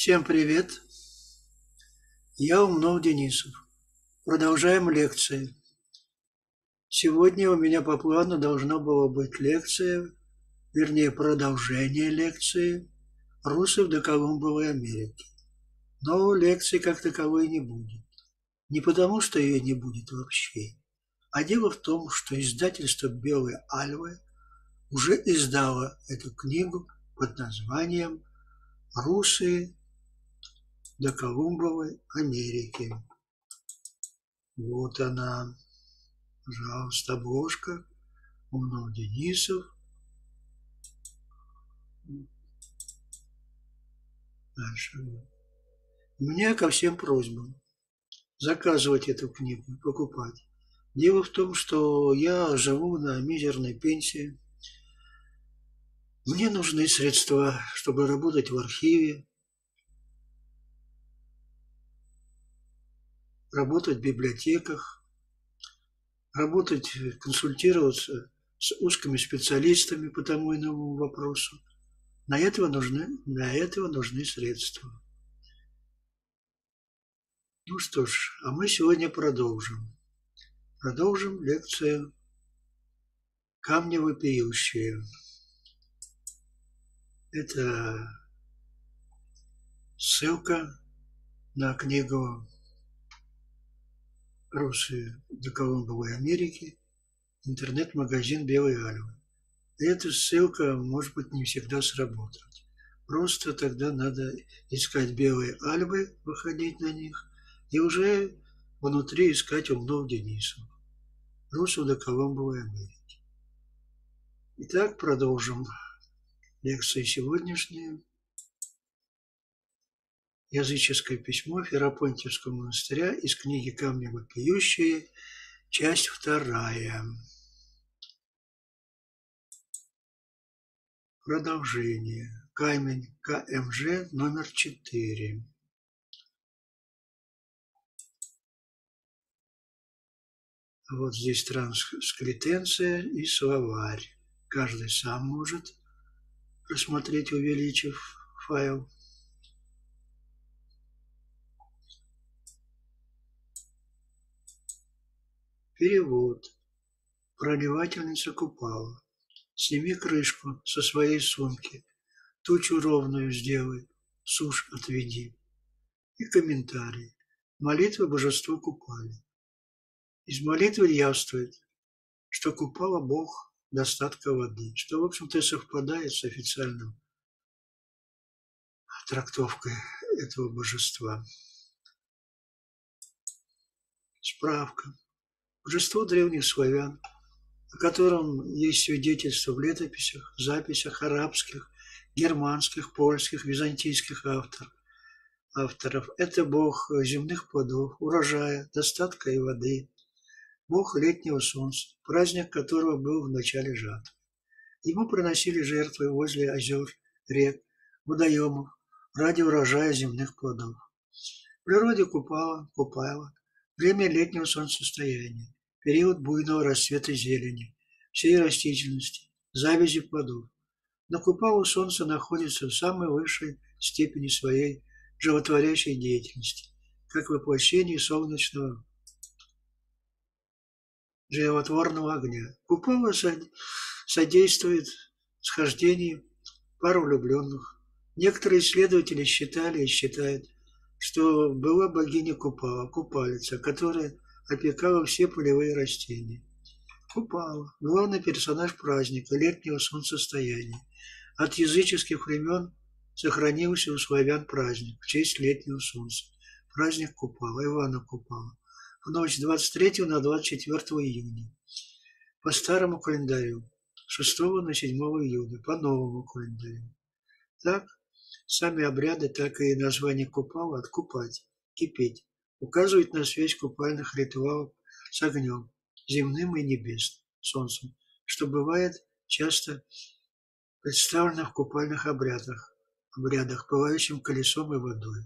Всем привет! Я Умнов Денисов. Продолжаем лекции. Сегодня у меня по плану должна была быть лекция, вернее продолжение лекции «Русы в доколумбовой Америке». Но лекции как таковой не будет. Не потому, что ее не будет вообще, а дело в том, что издательство «Белые альвы» уже издало эту книгу под названием «Русы до Колумбовой Америки. Вот она, пожалуйста, обложка, Умнов Денисов. Дальше. У меня ко всем просьба заказывать эту книгу, покупать. Дело в том, что я живу на мизерной пенсии. Мне нужны средства, чтобы работать в архиве, работать в библиотеках, работать, консультироваться с узкими специалистами по тому иному вопросу. На этого нужны, для этого нужны средства. Ну что ж, а мы сегодня продолжим. Продолжим лекцию «Камни вопиющие». Это ссылка на книгу Русы до Колумбовой Америки, интернет-магазин «Белый Альвы». эта ссылка, может быть, не всегда сработает. Просто тогда надо искать белые альбы, выходить на них, и уже внутри искать умнов Денисов. Русов до Колумбовой Америки. Итак, продолжим лекции сегодняшние языческое письмо Ферапонтьевского монастыря из книги «Камни вопиющие», часть вторая. Продолжение. Камень КМЖ номер четыре. Вот здесь транскритенция и словарь. Каждый сам может рассмотреть, увеличив файл. Перевод. Проливательница Купала. Сними крышку со своей сумки. Тучу ровную сделай. Сушь отведи. И комментарий. Молитва божеству Купали. Из молитвы явствует, что Купала Бог достатка воды, что, в общем-то, совпадает с официальным трактовкой этого божества. Справка. Божество древних славян, о котором есть свидетельства в летописях, записях арабских, германских, польских, византийских авторов. авторов. Это бог земных плодов, урожая, достатка и воды, бог летнего солнца, праздник которого был в начале жатвы. Ему приносили жертвы возле озер, рек, водоемов ради урожая земных плодов. В природе Купала, Купала, время летнего солнцестояния, период буйного расцвета зелени, всей растительности, завязи плодов. На Купалу солнце находится в самой высшей степени своей животворящей деятельности, как воплощение солнечного животворного огня. Купала содействует схождению пар влюбленных. Некоторые исследователи считали и считают, что была богиня Купала, купалица, которая опекала все полевые растения. Купала – главный персонаж праздника летнего солнцестояния. От языческих времен сохранился у славян праздник в честь летнего солнца. Праздник Купала, Ивана Купала. В ночь с 23 на 24 июня. По старому календарю. С 6 на 7 июня. По новому календарю. Так, сами обряды, так и название Купала – откупать, кипеть указывает на связь купальных ритуалов с огнем, земным и небесным, солнцем, что бывает часто представлено в купальных обрядах, обрядах, пылающим колесом и водой.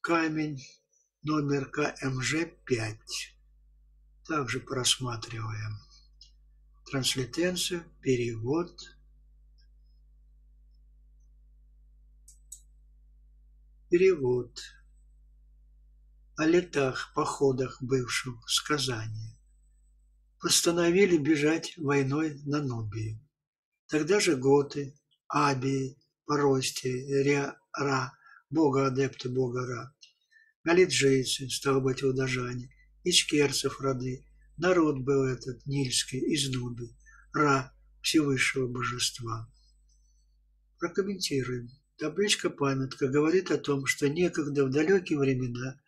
Камень номер КМЖ-5. Также просматриваем. транслитенцию, перевод. Перевод. О летах, походах бывших, сказания. Постановили бежать войной на Нубию. Тогда же готы, Абии, Порости, Ра, бога-адепты бога Ра, галиджейцы, стало быть, удажане, ичкерцев роды, народ был этот нильский из Нуби, Ра, Всевысшего Божества. Прокомментируем. Табличка-памятка говорит о том, что некогда в далекие времена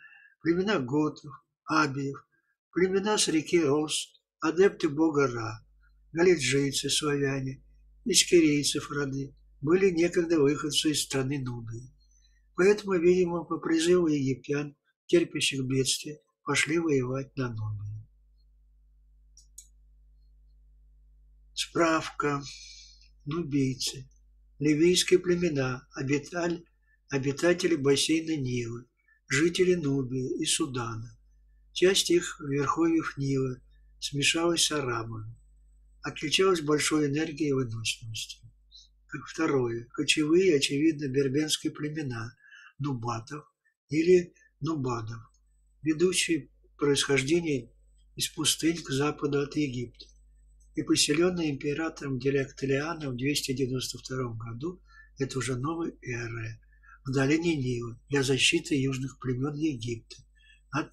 племена готов, абиев, племена с реки Рос, адепты бога Ра, галиджийцы, славяне, ичкерийцев роды, были некогда выходцы из страны Нубии. Поэтому, видимо, по призыву египтян, терпящих бедствия, пошли воевать на Нубию. Справка. Нубийцы. Ливийские племена, обитали, обитатели бассейна Нилы, жители Нубии и Судана. Часть их верховьев Нила смешалась с арабами, отличалась большой энергией и выносливостью. Как второе, кочевые, очевидно, бербенские племена нубатов или нубадов, ведущие происхождение из пустынь к западу от Египта и поселенные императором Диоклетианом в 292 году, это уже новой эры, в долине Нила для защиты южных племен Египта от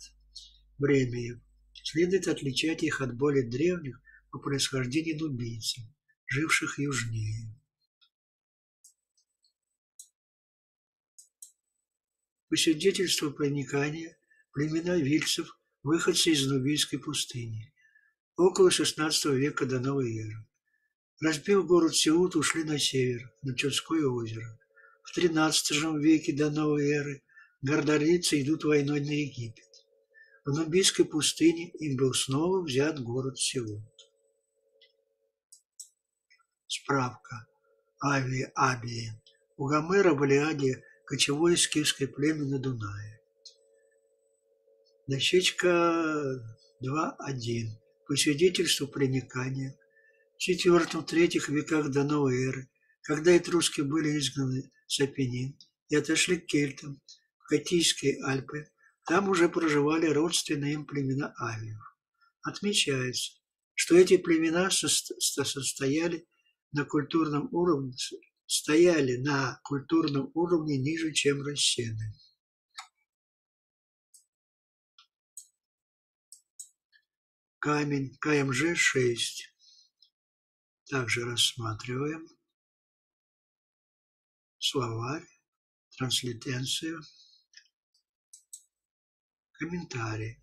бремиев. Следует отличать их от более древних по происхождению нубийцев, живших южнее. По свидетельству проникания племена вильцев, выходцы из Нубийской пустыни, около XVI века до новой эры. Разбив город Сеут, ушли на север, на Чудское озеро. В XIII веке до новой эры гордорийцы идут войной на Египет. В Нубийской пустыне им был снова взят город Сеут. Справка. Ави Абии. У Гомера в Илиаде кочевое скифское племя на Дунае. Дощечка 2.1. По свидетельству проникания в IV-III веках до новой эры, когда этруски были изгнаны с Апеннин и отошли к кельтам в Катийские Альпы, там уже проживали родственные им племена авиев. Отмечается, что эти племена состояли на культурном уровне стояли на культурном уровне ниже, чем рассены. Камень КМЖ-6. Также рассматриваем словарь, транслитенцию, комментарий.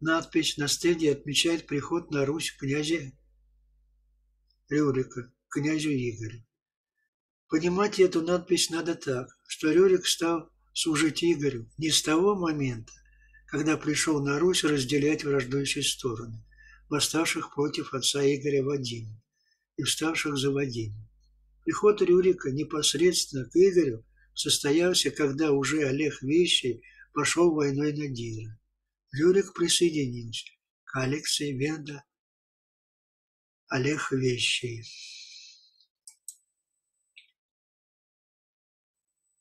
Надпись на стенде отмечает приход на Русь князя Рюрика, князю Игорю. Понимать эту надпись надо так, что Рюрик стал служить Игорю не с того момента, когда пришел на Русь разделять враждующие стороны, восставших против отца Игоря Вадима и вставших за Вадима. Приход Рюрика непосредственно к Игорю состоялся, когда уже Олег Вещий пошел войной на Дира. Рюрик присоединился к Алексею Венда Олег Вещий.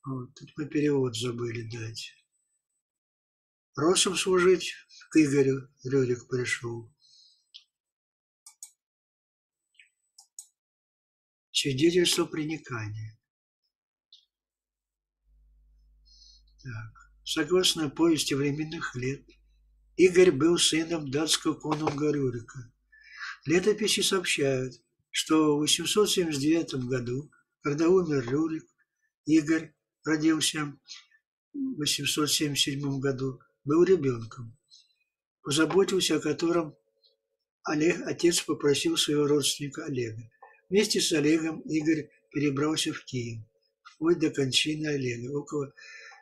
Вот, тут мы перевод забыли дать. Росом служить к Игорю Рюрик пришел. Свидетельство проникания. Так. Согласно повести временных лет, Игорь был сыном датского конунга Рюрика. Летописи сообщают, что в 879 году, когда умер Рюрик, Игорь родился в 877 году, был ребенком, позаботился о котором Олег, отец попросил своего родственника Олега. Вместе с Олегом Игорь перебрался в Киев, вплоть до кончины Олега, около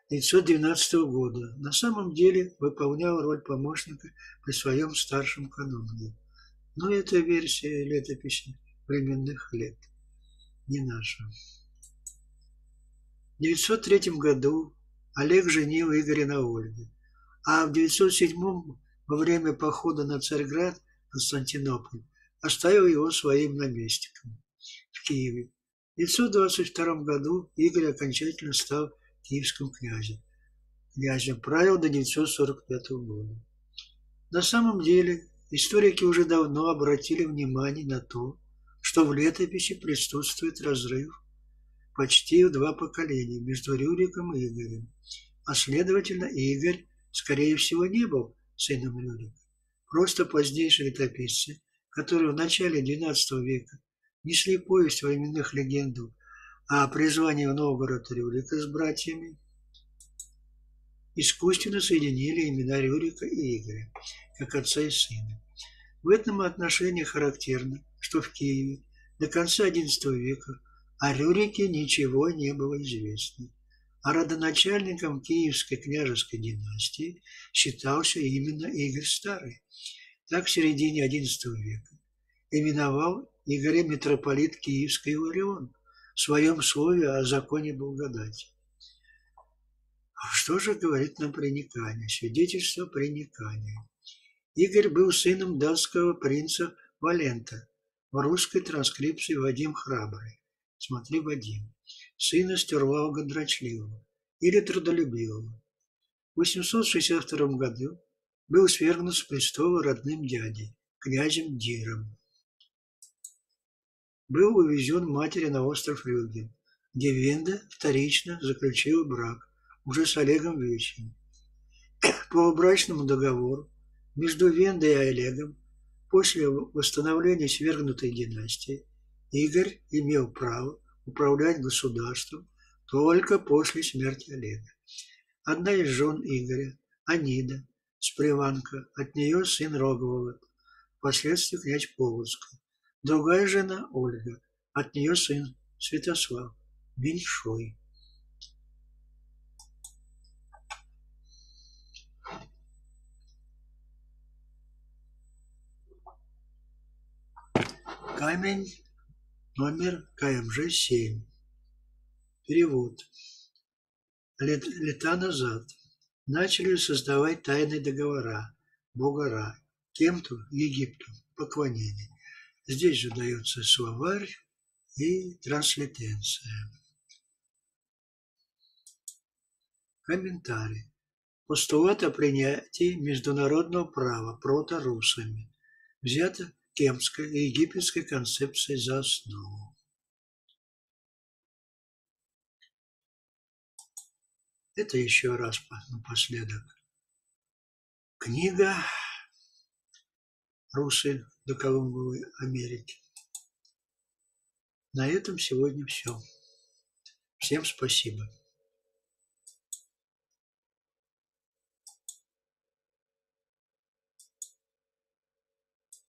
912 года. На самом деле выполнял роль помощника при своем старшем каноне. Но это версия летописи временных лет, не наша. В 903 году Олег женил Игоря на Ольге, а в 907 во время похода на Царьград, Константинополь, оставил его своим наместником в Киеве. В 922 году Игорь окончательно стал киевским князем. Князем правил до 945 года. На самом деле, историки уже давно обратили внимание на то, что в летописи присутствует разрыв почти в два поколения между Рюриком и Игорем, а следовательно Игорь, скорее всего, не был сыном Рюрика. Просто позднейшие летописцы, которые в начале XII века несли повесть временных легендов о призвании в Новгород Рюрика с братьями, искусственно соединили имена Рюрика и Игоря, как отца и сына. В этом отношении характерно, что в Киеве до конца XI века о Рюрике ничего не было известно, а родоначальником Киевской княжеской династии считался именно Игорь Старый. Так в середине XI века именовал Игоря митрополит Киевский Иларион в своем слове о законе благодати. А что же говорит нам проникание, свидетельство проникания? Игорь был сыном датского принца Валента, в русской транскрипции Вадим Храбрый. Смотри, Вадим. Сына Стерлауга Дрочливого или Трудолюбивого. В 862 году был свергнут с престола родным дядей, князем Диром был увезен матери на остров Рюген, где Венда вторично заключила брак уже с Олегом Вечным. По брачному договору между Вендой и Олегом после восстановления свергнутой династии Игорь имел право управлять государством только после смерти Олега. Одна из жен Игоря, Анида, Сприванка, от нее сын Рогового, впоследствии князь Полоцкий, Другая жена Ольга, от нее сын Святослав, меньшой. Камень номер КМЖ-7. Перевод. Лет, лета назад начали создавать тайные договора Бога Ра, кем-то Египту, поклонение. Здесь же дается словарь и транслитенция. Комментарий. Постулат о принятии международного права проторусами взято кемской и египетской концепцией за основу. Это еще раз напоследок. Книга «Русы до Колумбовой Америки. На этом сегодня все. Всем спасибо.